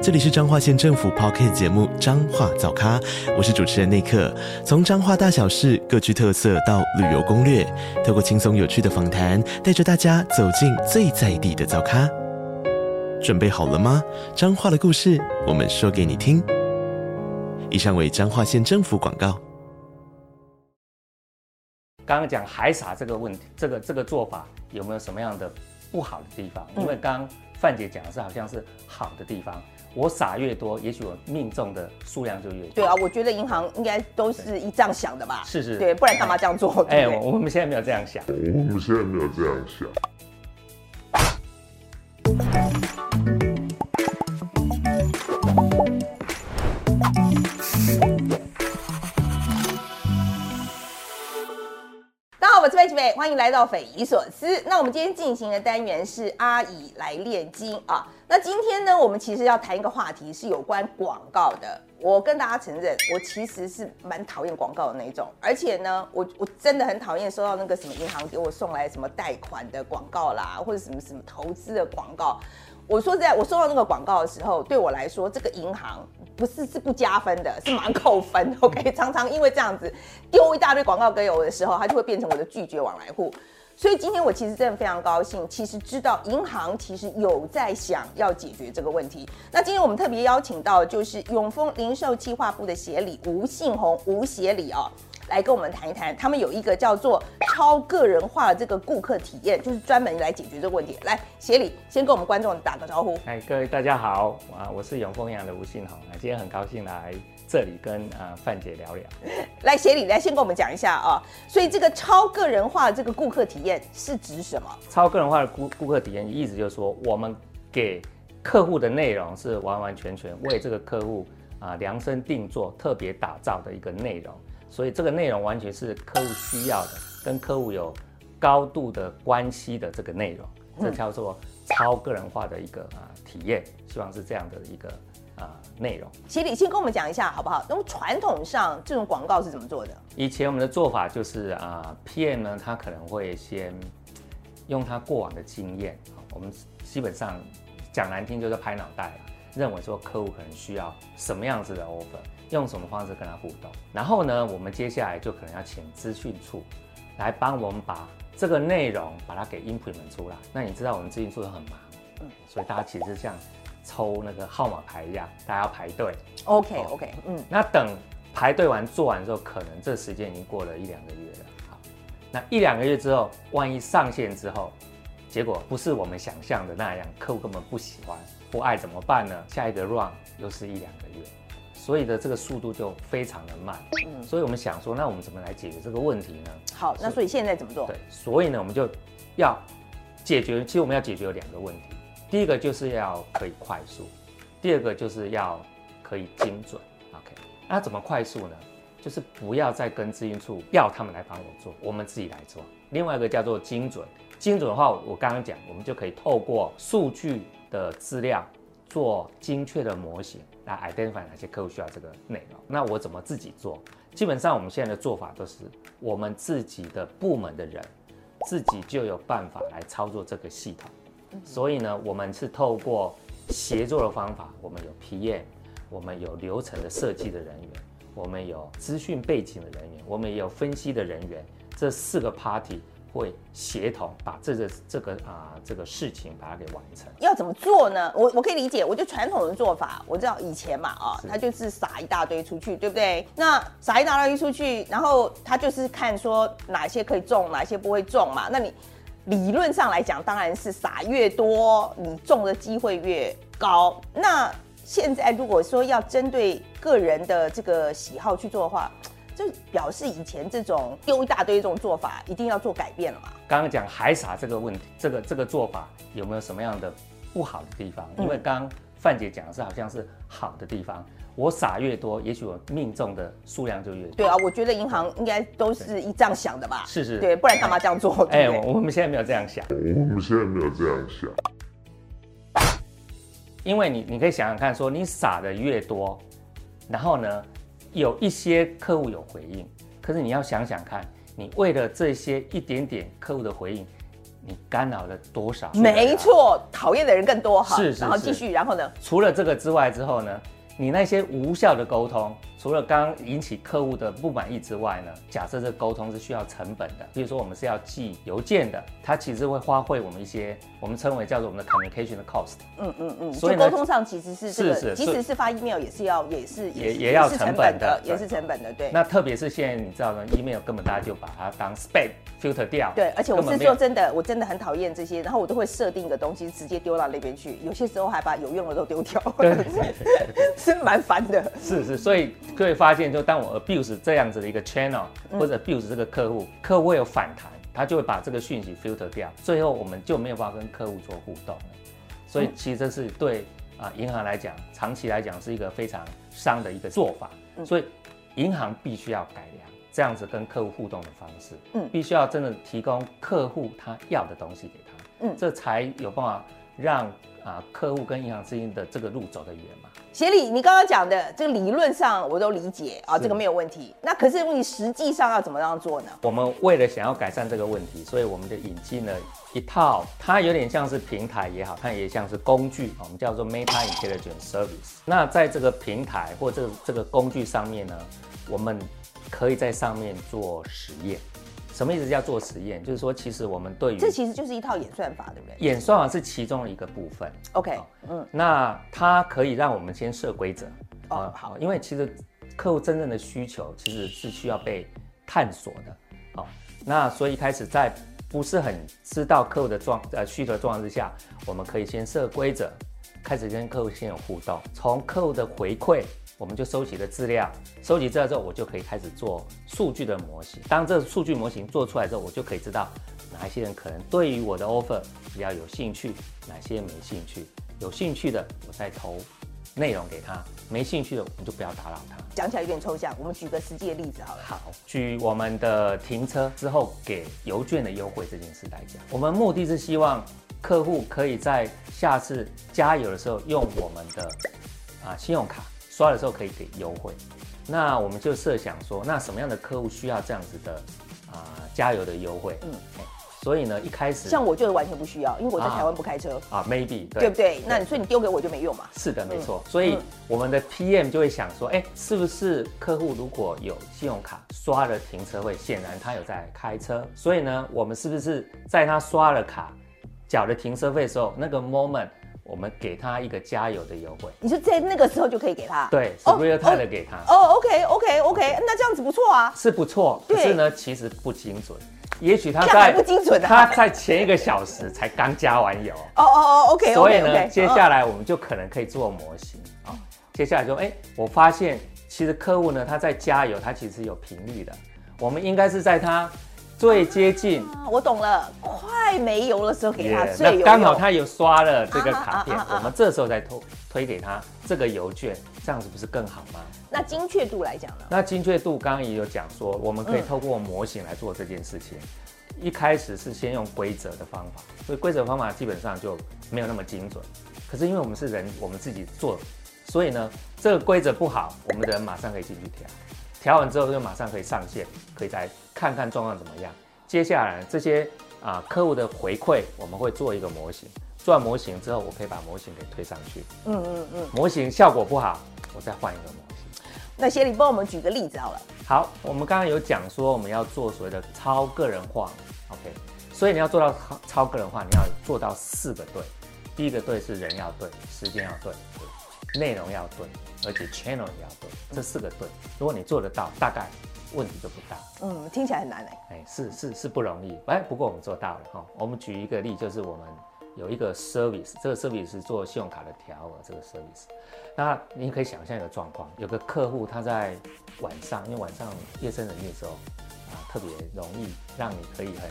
这里是彰化县政府 Podcast 节目《彰化早咖》，我是主持人内克。从彰化大小事各具特色到旅游攻略，透过轻松有趣的访谈，带着大家走进最在地的早咖。准备好了吗？彰化的故事，我们说给你听。以上为彰化县政府广告。刚刚讲海撒这个问题，这个这个做法有没有什么样的不好的地方？因为刚刚范姐讲的是好像是好的地方。我撒越多，也许我命中的数量就越多。对啊，我觉得银行应该都是一这样想的吧？是是，对，不然干嘛这样做？哎、欸，我们现在没有这样想。我们现在没有这样想。欢迎来到匪夷所思。那我们今天进行的单元是阿姨来炼金啊。那今天呢，我们其实要谈一个话题是有关广告的。我跟大家承认，我其实是蛮讨厌广告的那一种，而且呢，我我真的很讨厌收到那个什么银行给我送来什么贷款的广告啦，或者什么什么投资的广告。我说实在，我收到那个广告的时候，对我来说，这个银行不是是不加分的，是蛮扣分。OK，常常因为这样子丢一大堆广告给我的时候，它就会变成我的拒绝往来户。所以今天我其实真的非常高兴，其实知道银行其实有在想要解决这个问题。那今天我们特别邀请到就是永丰零售计划部的协理吴信宏吴协理哦。来跟我们谈一谈，他们有一个叫做超个人化的这个顾客体验，就是专门来解决这个问题。来，协理先跟我们观众打个招呼。哎，各位大家好啊，我是永丰银行的吴信宏啊，今天很高兴来这里跟啊范姐聊聊。来，协理来先跟我们讲一下啊，所以这个超个人化的这个顾客体验是指什么？超个人化的顾顾客体验意思就是说，我们给客户的内容是完完全全为这个客户啊量身定做、特别打造的一个内容。所以这个内容完全是客户需要的，跟客户有高度的关系的这个内容，这叫做超个人化的一个啊体验，希望是这样的一个啊内容。协理先跟我们讲一下好不好？那么传统上这种广告是怎么做的？以前我们的做法就是啊，PM 呢他可能会先用他过往的经验，我们基本上讲难听就是拍脑袋了，认为说客户可能需要什么样子的 offer。用什么方式跟他互动？然后呢，我们接下来就可能要请资讯处来帮我们把这个内容把它给 implement 出来。那你知道我们资讯处很忙，嗯，所以大家其实像抽那个号码牌一样，大家要排队。OK OK，嗯。那等排队完做完之后，可能这时间已经过了一两个月了。好，那一两个月之后，万一上线之后，结果不是我们想象的那样，客户根本不喜欢、不爱怎么办呢？下一个 run 又是一两个月。所以的这个速度就非常的慢，嗯，所以我们想说，那我们怎么来解决这个问题呢？好，那所以现在怎么做？对，所以呢，我们就要解决，其实我们要解决有两个问题，第一个就是要可以快速，第二个就是要可以精准。OK，那怎么快速呢？就是不要再跟资讯处要他们来帮我做，我们自己来做。另外一个叫做精准，精准的话，我刚刚讲，我们就可以透过数据的资料做精确的模型。来 identify 哪些客户需要这个内容？那我怎么自己做？基本上我们现在的做法都是我们自己的部门的人自己就有办法来操作这个系统。所以呢，我们是透过协作的方法，我们有 PM，我们有流程的设计的人员，我们有资讯背景的人员，我们也有分析的人员，这四个 party。会协同把这个这个啊、呃、这个事情把它给完成。要怎么做呢？我我可以理解，我觉得传统的做法，我知道以前嘛啊，他就是撒一大堆出去，对不对？那撒一大堆出去，然后他就是看说哪些可以中，哪些不会中嘛。那你理论上来讲，当然是撒越多，你中的机会越高。那现在如果说要针对个人的这个喜好去做的话，就表示以前这种丢一大堆这种做法，一定要做改变了嘛？刚刚讲海撒这个问题，这个这个做法有没有什么样的不好的地方？因为刚刚范姐讲的是好像是好的地方，我撒越多，也许我命中的数量就越多。对啊，我觉得银行应该都是一这样想的吧？是是，对，不然干嘛这样做？哎，我我们现在没有这样想。我们现在没有这样想。因为你你可以想想看，说你撒的越多，然后呢，有一些客户有回应，可是你要想想看，你为了这些一点点客户的回应，你干扰了多少？没错，讨厌的人更多哈。是是是。然后继续，然后呢？除了这个之外之后呢，你那些无效的沟通。除了刚刚引起客户的不满意之外呢，假设这沟通是需要成本的，比如说我们是要寄邮件的，它其实会花费我们一些我们称为叫做我们的 communication 的 cost。嗯嗯嗯，所以沟通上其实是这个，是是，即使是发 email 也是要也是也也要成本的，也是成本的，对。那特别是现在你知道呢，email 根本大家就把它当 spam filter 掉。对，而且我是说真的，我真的很讨厌这些，然后我都会设定一个东西直接丢到那边去，有些时候还把有用的都丢掉，对，是蛮烦的。是是，所以可以发现就。当我 abuse 这样子的一个 channel，或者 abuse 这个客户，客户会有反弹，他就会把这个讯息 filter 掉，最后我们就没有办法跟客户做互动了。所以其实这是对啊银行来讲，长期来讲是一个非常伤的一个做法。所以银行必须要改良这样子跟客户互动的方式，嗯，必须要真的提供客户他要的东西给他，嗯，这才有办法让啊客户跟银行之间的这个路走得远嘛。协理，你刚刚讲的这个理论上我都理解啊，这个没有问题。那可是你实际上要怎么样做呢？我们为了想要改善这个问题，所以我们就引进了一套，它有点像是平台也好，它也像是工具，我们叫做 Meta Intelligence Service。那在这个平台或这个这个工具上面呢，我们可以在上面做实验。什么意思叫做实验？就是说，其实我们对于这其实就是一套演算法，对不对？演算法是其中的一个部分。OK，嗯，那它可以让我们先设规则。哦，好，因为其实客户真正的需求其实是需要被探索的。哦，那所以一开始在不是很知道客户的状呃需求的状况之下，我们可以先设规则，开始跟客户先有互动，从客户的回馈。我们就收集了资料，收集资料之后，我就可以开始做数据的模型。当这数据模型做出来之后，我就可以知道哪一些人可能对于我的 offer 比较有兴趣，哪些人没兴趣。有兴趣的，我再投内容给他；没兴趣的，我们就不要打扰他。讲起来有点抽象，我们举个实际的例子好了。好，举我们的停车之后给邮件的优惠这件事来讲，我们目的是希望客户可以在下次加油的时候用我们的啊信用卡。刷的时候可以给优惠，那我们就设想说，那什么样的客户需要这样子的啊、呃、加油的优惠？嗯，所以呢，一开始像我就是完全不需要，因为我在台湾不开车啊，啊，maybe 对，对不对？那你所以你丢给我就没用嘛？是的，没错。所以我们的 PM 就会想说，哎，是不是客户如果有信用卡刷了停车费，显然他有在开车，所以呢，我们是不是在他刷了卡缴了停车费的时候，那个 moment？我们给他一个加油的优惠，你说在那个时候就可以给他？对，是 real time 的给他。哦，OK OK OK，那这样子不错啊。是不错，可是呢，其实不精准。也许他在不精准，他在前一个小时才刚加完油。哦哦哦，OK。所以呢，接下来我们就可能可以做模型啊。接下来就，哎，我发现其实客户呢，他在加油，他其实有频率的。我们应该是在他。最接近，啊，我懂了，快没油的时候给他最油。那刚好他有刷了这个卡片，我们这时候再推推给他这个邮券，这样子不是更好吗？那精确度来讲呢？那精确度刚刚也有讲说，我们可以透过模型来做这件事情。一开始是先用规则的方法，所以规则方法基本上就没有那么精准。可是因为我们是人，我们自己做，所以呢，这个规则不好，我们的人马上可以进去调。调完之后就马上可以上线，可以再看看状况怎么样。接下来这些啊客户的回馈，我们会做一个模型。做完模型之后，我可以把模型给推上去。嗯嗯嗯。模型效果不好，我再换一个模型。那协理帮我们举个例子好了。好，我们刚刚有讲说我们要做所谓的超个人化，OK。所以你要做到超超个人化，你要做到四个对。第一个对是人要对，时间要对。内容要对，而且 channel 也要对，这四个对，如果你做得到，大概问题就不大。嗯，听起来很难哎。哎，是是是不容易，哎，不过我们做到了哈。我们举一个例，就是我们有一个 service，这个 service 是做信用卡的调额，这个 service。那你可以想象一个状况，有个客户他在晚上，因为晚上夜深人静的时候啊，特别容易让你可以很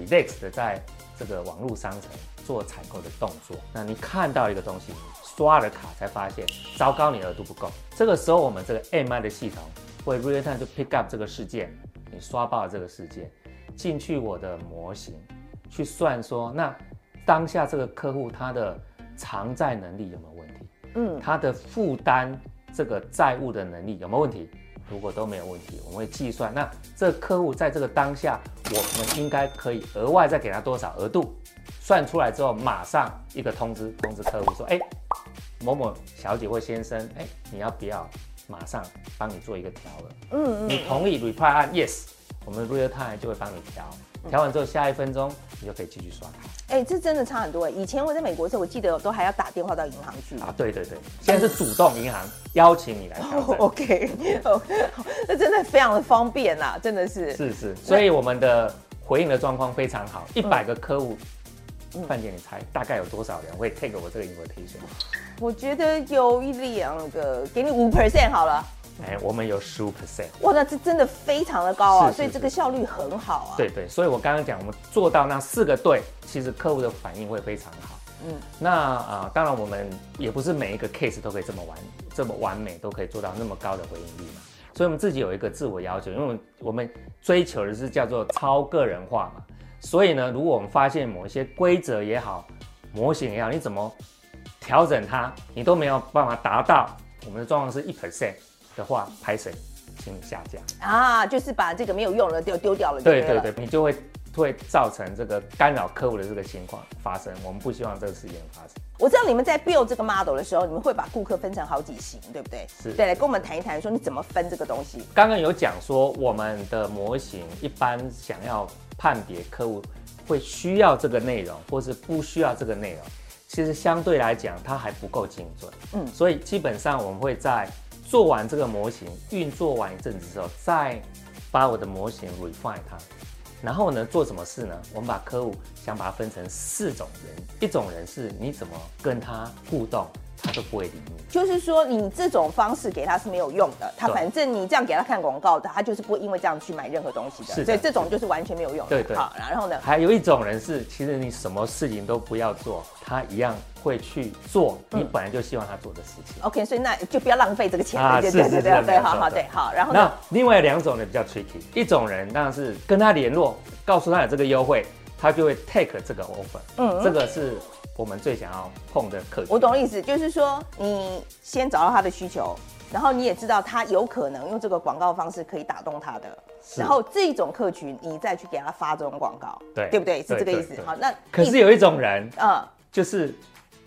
relax 的在这个网络商城做采购的动作。那你看到一个东西。刷了卡才发现，糟糕，你额度不够。这个时候，我们这个 MI 的系统会 real time 就 pick up 这个事件，你刷爆了这个事件，进去我的模型去算说，那当下这个客户他的偿债能力有没有问题？嗯，他的负担这个债务的能力有没有问题？如果都没有问题，我们会计算，那这个客户在这个当下，我们应该可以额外再给他多少额度？算出来之后，马上一个通知通知客户说，哎，某某小姐或先生，哎，你要不要马上帮你做一个调了？嗯嗯，你同意 reply 按 yes，我们 real time 就会帮你调。调完之后，下一分钟你就可以继续刷卡。哎，这真的差很多哎！以前我在美国的时候，我记得都还要打电话到银行去啊。对对对，现在是主动银行邀请你来调。OK，那真的非常的方便呐，真的是。是是，所以我们的回应的状况非常好。一百个客户，范姐你猜大概有多少人会 take 我这个 invitation？我觉得有一两个，给你五 percent 好了。哎，我们有十五 percent，哇，那这真的非常的高啊，所以这个效率很好啊。对对，所以我刚刚讲，我们做到那四个对，其实客户的反应会非常好。嗯，那啊、呃，当然我们也不是每一个 case 都可以这么完这么完美，都可以做到那么高的回应率嘛。所以我们自己有一个自我要求，因为我们我们追求的是叫做超个人化嘛。所以呢，如果我们发现某一些规则也好，模型也好，你怎么调整它，你都没有办法达到，我们的状况是一 percent。的话，拍谁，请你下架啊！就是把这个没有用的丢丢掉了。对对对，你就会会造成这个干扰客户的这个情况发生。我们不希望这个事件发生。我知道你们在 build 这个 model 的时候，你们会把顾客分成好几型，对不对？是。对，来跟我们谈一谈，说你怎么分这个东西。刚刚有讲说，我们的模型一般想要判别客户会需要这个内容，或是不需要这个内容，其实相对来讲，它还不够精准。嗯，所以基本上我们会在。做完这个模型，运作完一阵子之后，再把我的模型 refine 它，然后呢，做什么事呢？我们把客户想把它分成四种人，一种人是你怎么跟他互动，他都不会理你。就是说，你这种方式给他是没有用的，他反正你这样给他看广告的，他就是不会因为这样去买任何东西的。所以这种就是完全没有用的。对对。好，然后呢？还有一种人是，其实你什么事情都不要做，他一样会去做你本来就希望他做的事情。嗯、OK，所以那就不要浪费这个钱。啊，对对对对对，对，好好对好。然后呢？那另外两种呢比较 tricky，一种人当然是跟他联络，告诉他有这个优惠，他就会 take 这个 offer。嗯，这个是。我们最想要碰的客群，我懂意思，就是说你先找到他的需求，然后你也知道他有可能用这个广告方式可以打动他的，然后这种客群你再去给他发这种广告，对，对不对？是这个意思。好，那可是有一种人，嗯，就是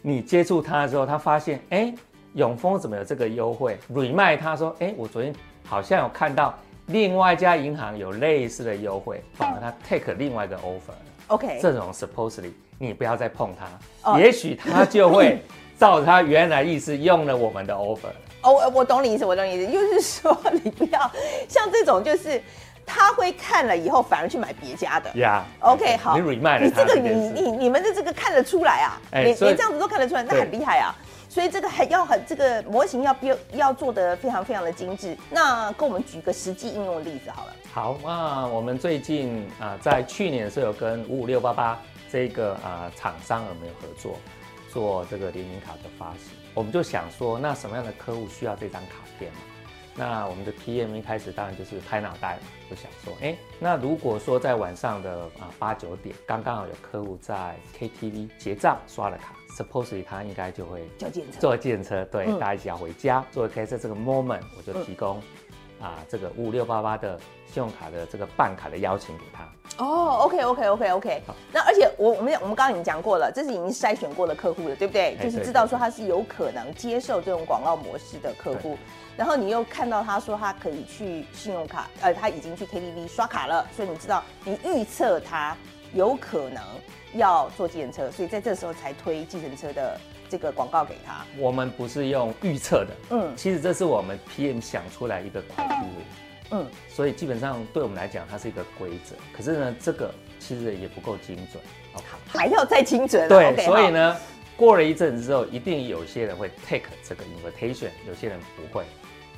你接触他的时候，他发现，哎，永丰怎么有这个优惠？remind 他说，哎，我昨天好像有看到另外一家银行有类似的优惠，反而他 take 另外一个 offer。OK，这种 supposedly。你不要再碰它，也许他就会 照他原来意思用了我们的 offer。哦，我懂你意思，我懂你意思，就是说你不要像这种，就是他会看了以后反而去买别家的。呀，OK，好，你 remind 你这个你你你们的这个看得出来啊，你你这样子都看得出来，那很厉害啊。所以这个很要很这个模型要标要做得非常非常的精致。那跟我们举个实际应用的例子好了。好，那我们最近啊，在去年是有跟五五六八八。这个啊，厂商有没有合作做这个联名卡的发行？我们就想说，那什么样的客户需要这张卡片嘛？那我们的 PM 一开始当然就是拍脑袋，就想说，哎，那如果说在晚上的啊八九点，刚刚好有客户在 KTV 结账刷了卡，supposedly 他应该就会坐计程车，对，大家一起要回家。作为 K 在这个 moment，我就提供。啊，这个五五六八八的信用卡的这个办卡的邀请给他。哦，OK，OK，OK，OK。那而且我我们我们刚刚已经讲过了，这是已经筛选过的客户了，对不对？就是知道说他是有可能接受这种广告模式的客户。然后你又看到他说他可以去信用卡，呃，他已经去 KTV 刷卡了，所以你知道你预测他有可能要坐计程车，所以在这时候才推计程车的。这个广告给他，我们不是用预测的，嗯，其实这是我们 PM 想出来一个规律，嗯，所以基本上对我们来讲，它是一个规则。可是呢，这个其实也不够精准，好，还要再精准。对，okay, 所以呢，过了一阵子之后，一定有些人会 take 这个 invitation，有些人不会。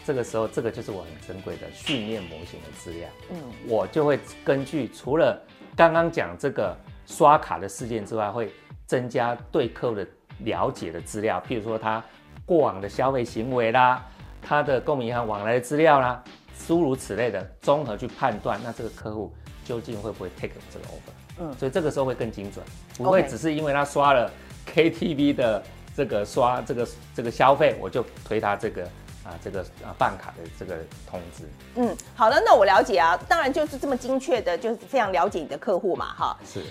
这个时候，这个就是我很珍贵的训练模型的资料，嗯，我就会根据除了刚刚讲这个刷卡的事件之外，会增加对客户的。了解的资料，譬如说他过往的消费行为啦，他的公民银行往来的资料啦，诸如此类的，综合去判断，那这个客户究竟会不会 take 这个 offer？嗯，所以这个时候会更精准，不会只是因为他刷了 KTV 的这个刷这个这个消费，我就推他这个。啊，这个啊办卡的这个通知，嗯，好的，那我了解啊，当然就是这么精确的，就是非常了解你的客户嘛，哈，是。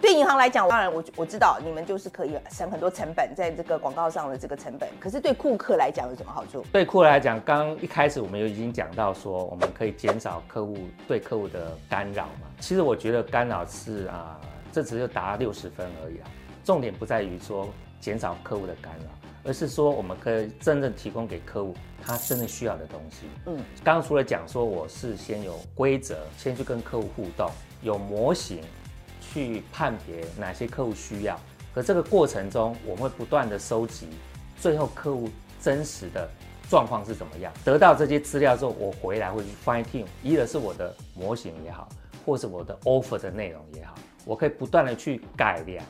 对银行来讲，当然我我知道你们就是可以省很多成本在这个广告上的这个成本，可是对顾客来讲有什么好处？对顾客来讲，刚一开始我们就已经讲到说，我们可以减少客户对客户的干扰嘛。其实我觉得干扰是啊，这只是达六十分而已啊，重点不在于说减少客户的干扰。而是说，我们可以真正提供给客户他真正需要的东西。嗯，刚刚除了讲说，我是先有规则，先去跟客户互动，有模型去判别哪些客户需要。可这个过程中，我们会不断的收集，最后客户真实的状况是怎么样？得到这些资料之后，我回来会去 fine team，一个是我的模型也好，或是我的 offer 的内容也好，我可以不断的去改良。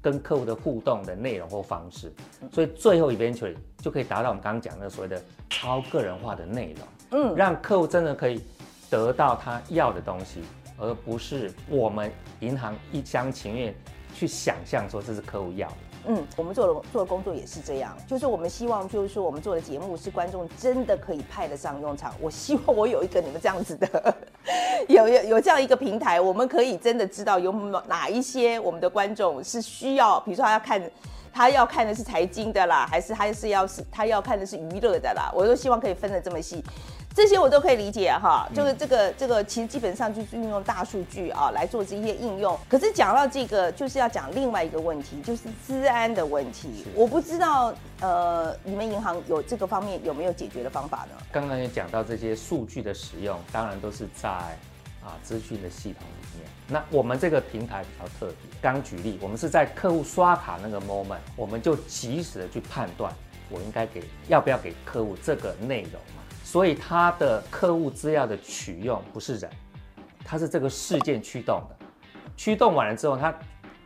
跟客户的互动的内容或方式，所以最后 eventually 就可以达到我们刚刚讲的所谓的超个人化的内容，嗯，让客户真的可以得到他要的东西，而不是我们银行一厢情愿去想象说这是客户要的。嗯，我们做的做的工作也是这样，就是我们希望，就是说我们做的节目是观众真的可以派得上用场。我希望我有一个你们这样子的，有有有这样一个平台，我们可以真的知道有哪一些我们的观众是需要，比如说他要看，他要看的是财经的啦，还是他是要是他要看的是娱乐的啦，我都希望可以分得这么细。这些我都可以理解哈，就是这个这个其实基本上就是运用大数据啊来做这些应用。可是讲到这个，就是要讲另外一个问题，就是治安的问题。我不知道呃，你们银行有这个方面有没有解决的方法呢？刚刚也讲到这些数据的使用，当然都是在啊资讯的系统里面。那我们这个平台比较特别，刚举例，我们是在客户刷卡那个 moment，我们就及时的去判断，我应该给要不要给客户这个内容。所以他的客户资料的取用不是人，它是这个事件驱动的，驱动完了之后，它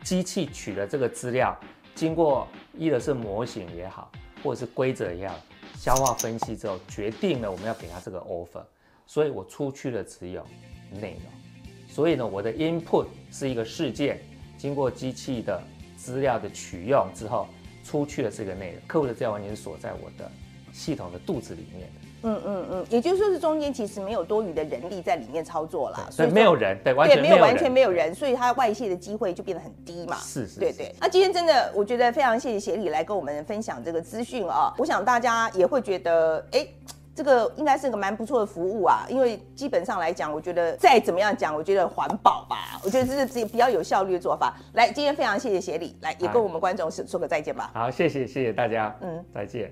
机器取了这个资料，经过一的是模型也好，或者是规则也好，消化分析之后，决定了我们要给他这个 offer。所以我出去的只有内容，所以呢，我的 input 是一个事件，经过机器的资料的取用之后，出去的这个内容，客户的资料完全锁在我的系统的肚子里面。嗯嗯嗯，也就是说是中间其实没有多余的人力在里面操作啦，所以没有人，对，完全没有完全没有人，所以它外泄的机会就变得很低嘛。是是，对对。那今天真的，我觉得非常谢谢协理来跟我们分享这个资讯啊。我想大家也会觉得，哎，这个应该是个蛮不错的服务啊，因为基本上来讲，我觉得再怎么样讲，我觉得环保吧，我觉得这是比较有效率的做法。来，今天非常谢谢协理来，也跟我们观众说说个再见吧。好，谢谢谢谢大家，嗯，再见。